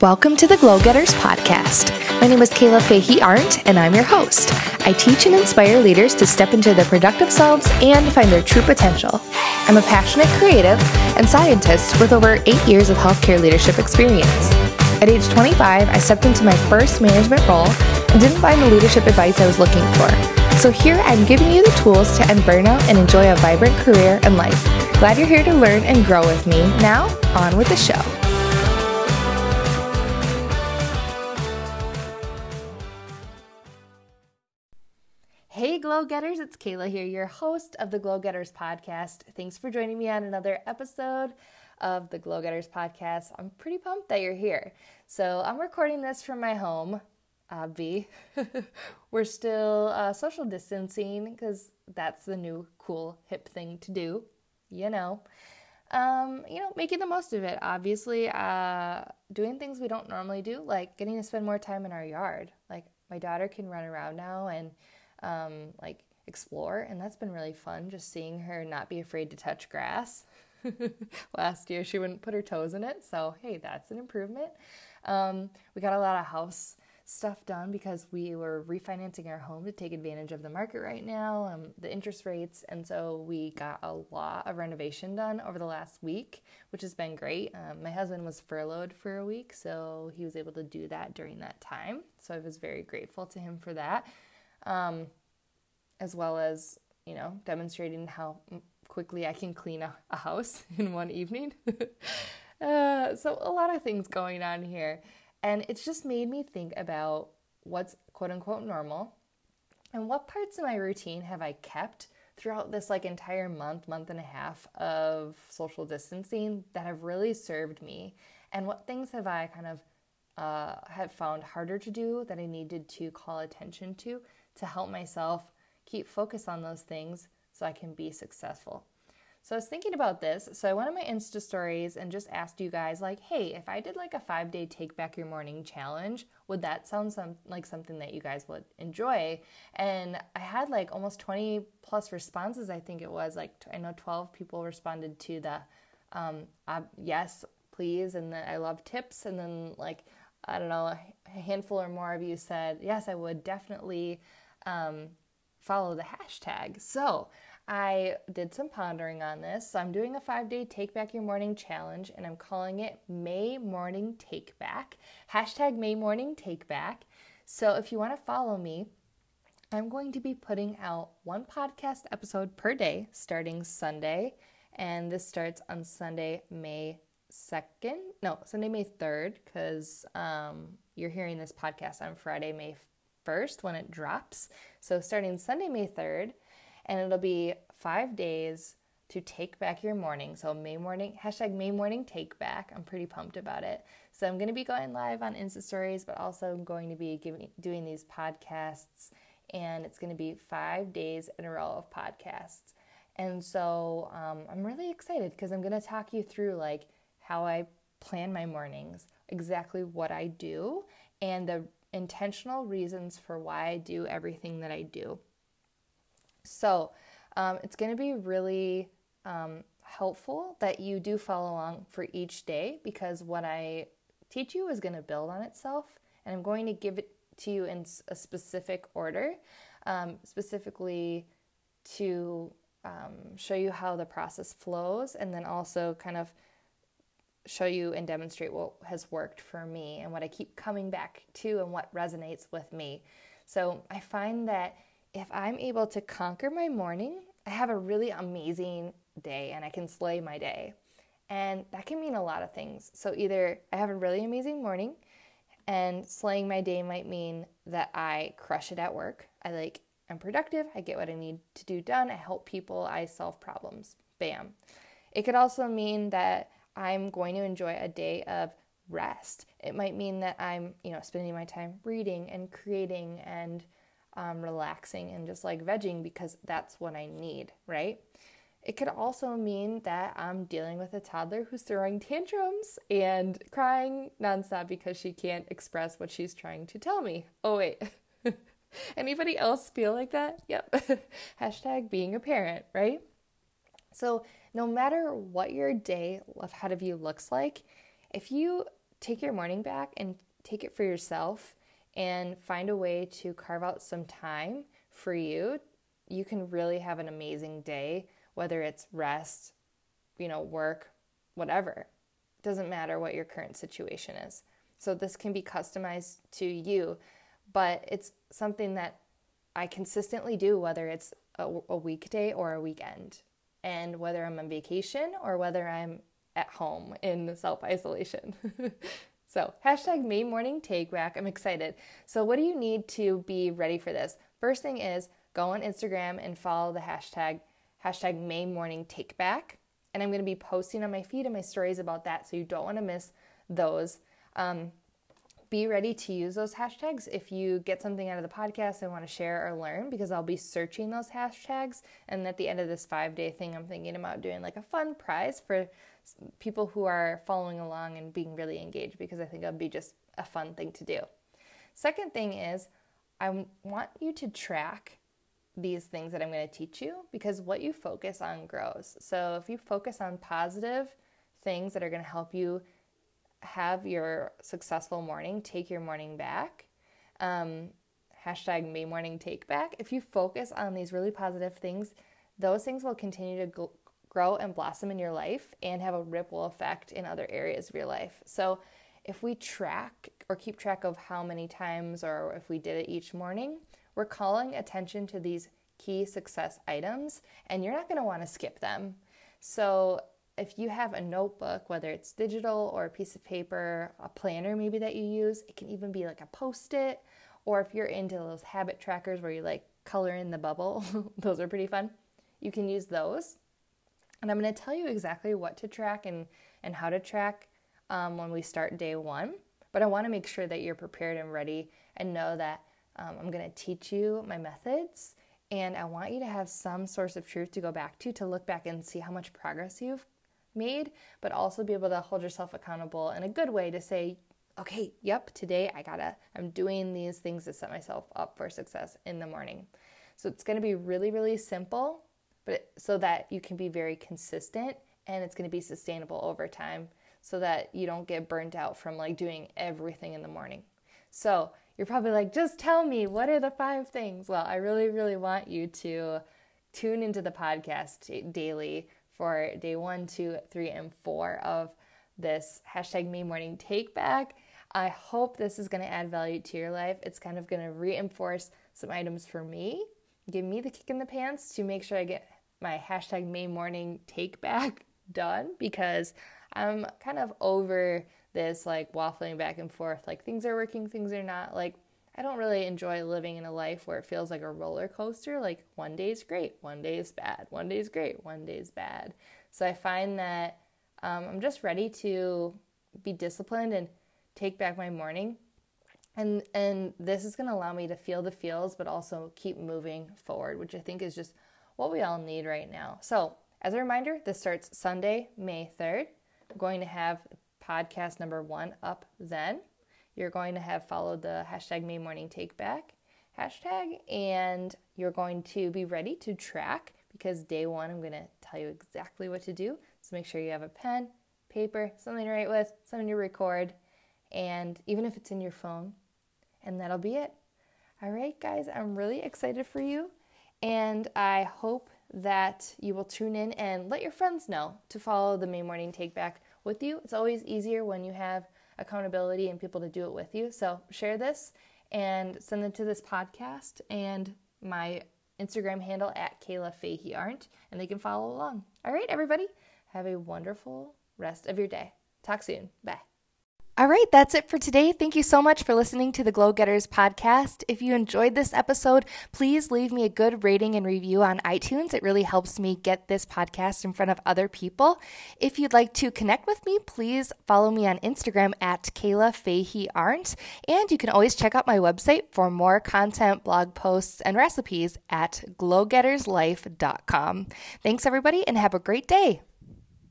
Welcome to the Glow Getters podcast. My name is Kayla Fahey Arndt, and I'm your host. I teach and inspire leaders to step into their productive selves and find their true potential. I'm a passionate creative and scientist with over eight years of healthcare leadership experience. At age 25, I stepped into my first management role and didn't find the leadership advice I was looking for. So here I'm giving you the tools to end burnout and enjoy a vibrant career and life. Glad you're here to learn and grow with me. Now, on with the show. Glow Getters, it's Kayla here, your host of the Glow Getters podcast. Thanks for joining me on another episode of the Glow Getters podcast. I'm pretty pumped that you're here. So, I'm recording this from my home, obvi. We're still uh, social distancing because that's the new cool hip thing to do, you know. Um, you know, making the most of it, obviously, uh, doing things we don't normally do, like getting to spend more time in our yard. Like, my daughter can run around now and um, like explore, and that's been really fun. Just seeing her not be afraid to touch grass. Last year, she wouldn't put her toes in it, so hey, that's an improvement. Um, we got a lot of house stuff done because we were refinancing our home to take advantage of the market right now, um, the interest rates, and so we got a lot of renovation done over the last week, which has been great. Um, my husband was furloughed for a week, so he was able to do that during that time. So I was very grateful to him for that um, as well as you know demonstrating how quickly I can clean a, a house in one evening. uh, so a lot of things going on here, and it's just made me think about what's quote unquote normal, and what parts of my routine have I kept throughout this like entire month, month and a half of social distancing that have really served me, and what things have I kind of uh, have found harder to do that I needed to call attention to to help myself keep focus on those things so I can be successful. So I was thinking about this. So I went on my Insta stories and just asked you guys, like, hey, if I did like a five day take back your morning challenge, would that sound some, like something that you guys would enjoy? And I had like almost 20 plus responses, I think it was. Like, I know 12 people responded to the um, uh, yes, please. And then I love tips. And then, like, I don't know, a handful or more of you said, yes, I would definitely um, follow the hashtag. So I did some pondering on this. So I'm doing a five day Take Back Your Morning challenge and I'm calling it May Morning Take Back. Hashtag May Morning Take Back. So if you want to follow me, I'm going to be putting out one podcast episode per day starting Sunday. And this starts on Sunday, May 2nd. No, Sunday, May 3rd, because um, you're hearing this podcast on Friday, May 1st when it drops. So starting Sunday, May 3rd, and it'll be five days to take back your morning. So May morning, hashtag May morning take back. I'm pretty pumped about it. So I'm going to be going live on Insta stories, but also I'm going to be giving, doing these podcasts and it's going to be five days in a row of podcasts. And so um, I'm really excited because I'm going to talk you through like how I plan my mornings, exactly what I do, and the intentional reasons for why I do everything that I do. So um, it's going to be really um, helpful that you do follow along for each day because what I teach you is going to build on itself, and I'm going to give it to you in a specific order, um, specifically to um, show you how the process flows, and then also kind of show you and demonstrate what has worked for me and what I keep coming back to and what resonates with me. So I find that if I'm able to conquer my morning, I have a really amazing day and I can slay my day. And that can mean a lot of things. So either I have a really amazing morning and slaying my day might mean that I crush it at work. I like I'm productive, I get what I need to do done, I help people, I solve problems. Bam. It could also mean that I'm going to enjoy a day of rest. It might mean that I'm, you know, spending my time reading and creating and um, relaxing and just like vegging because that's what I need, right? It could also mean that I'm dealing with a toddler who's throwing tantrums and crying nonstop because she can't express what she's trying to tell me. Oh, wait. Anybody else feel like that? Yep. Hashtag being a parent, right? So, no matter what your day ahead of you looks like, if you take your morning back and take it for yourself and find a way to carve out some time for you. You can really have an amazing day, whether it's rest, you know, work, whatever. It doesn't matter what your current situation is. So this can be customized to you, but it's something that I consistently do, whether it's a, a weekday or a weekend, and whether I'm on vacation or whether I'm at home in self isolation. so, hashtag May morning take back. I'm excited. So, what do you need to be ready for this? First thing is go on Instagram and follow the hashtag hashtag May morning take back. And I'm going to be posting on my feed and my stories about that, so you don't want to miss those. Um, be ready to use those hashtags if you get something out of the podcast and want to share or learn because I'll be searching those hashtags. And at the end of this five day thing, I'm thinking about doing like a fun prize for people who are following along and being really engaged because I think it'll be just a fun thing to do. Second thing is, I want you to track these things that I'm going to teach you because what you focus on grows. So if you focus on positive things that are going to help you have your successful morning, take your morning back. Um, hashtag May morning take back. If you focus on these really positive things, those things will continue to grow and blossom in your life and have a ripple effect in other areas of your life. So, if we track or keep track of how many times or if we did it each morning, we're calling attention to these key success items and you're not going to want to skip them. So, if you have a notebook, whether it's digital or a piece of paper, a planner maybe that you use, it can even be like a post it, or if you're into those habit trackers where you like color in the bubble, those are pretty fun. You can use those. And I'm going to tell you exactly what to track and, and how to track um, when we start day one. But I want to make sure that you're prepared and ready and know that um, I'm going to teach you my methods. And I want you to have some source of truth to go back to to look back and see how much progress you've made, but also be able to hold yourself accountable in a good way to say, okay, yep, today I gotta, I'm doing these things to set myself up for success in the morning. So it's gonna be really, really simple, but so that you can be very consistent and it's gonna be sustainable over time so that you don't get burnt out from like doing everything in the morning. So you're probably like, just tell me, what are the five things? Well, I really, really want you to tune into the podcast daily for day one, two, three, and four of this hashtag May morning take back. I hope this is going to add value to your life. It's kind of going to reinforce some items for me, give me the kick in the pants to make sure I get my hashtag May morning take back done because I'm kind of over this like waffling back and forth. Like things are working, things are not. Like I don't really enjoy living in a life where it feels like a roller coaster. Like one day is great, one day is bad, one day is great, one day is bad. So I find that um, I'm just ready to be disciplined and take back my morning. And, and this is going to allow me to feel the feels, but also keep moving forward, which I think is just what we all need right now. So, as a reminder, this starts Sunday, May 3rd. I'm going to have podcast number one up then you're going to have followed the hashtag May Morning Take Back hashtag, and you're going to be ready to track because day one I'm going to tell you exactly what to do. So make sure you have a pen, paper, something to write with, something to record, and even if it's in your phone, and that'll be it. All right, guys, I'm really excited for you, and I hope that you will tune in and let your friends know to follow the May Morning Take Back with you. It's always easier when you have accountability and people to do it with you. So share this and send them to this podcast and my Instagram handle at Kayla Fahey Arndt, and they can follow along. All right, everybody, have a wonderful rest of your day. Talk soon. Bye. All right, that's it for today. Thank you so much for listening to the Glow Getters podcast. If you enjoyed this episode, please leave me a good rating and review on iTunes. It really helps me get this podcast in front of other people. If you'd like to connect with me, please follow me on Instagram at Kayla Fahey Arndt. And you can always check out my website for more content, blog posts, and recipes at glowgetterslife.com. Thanks, everybody, and have a great day.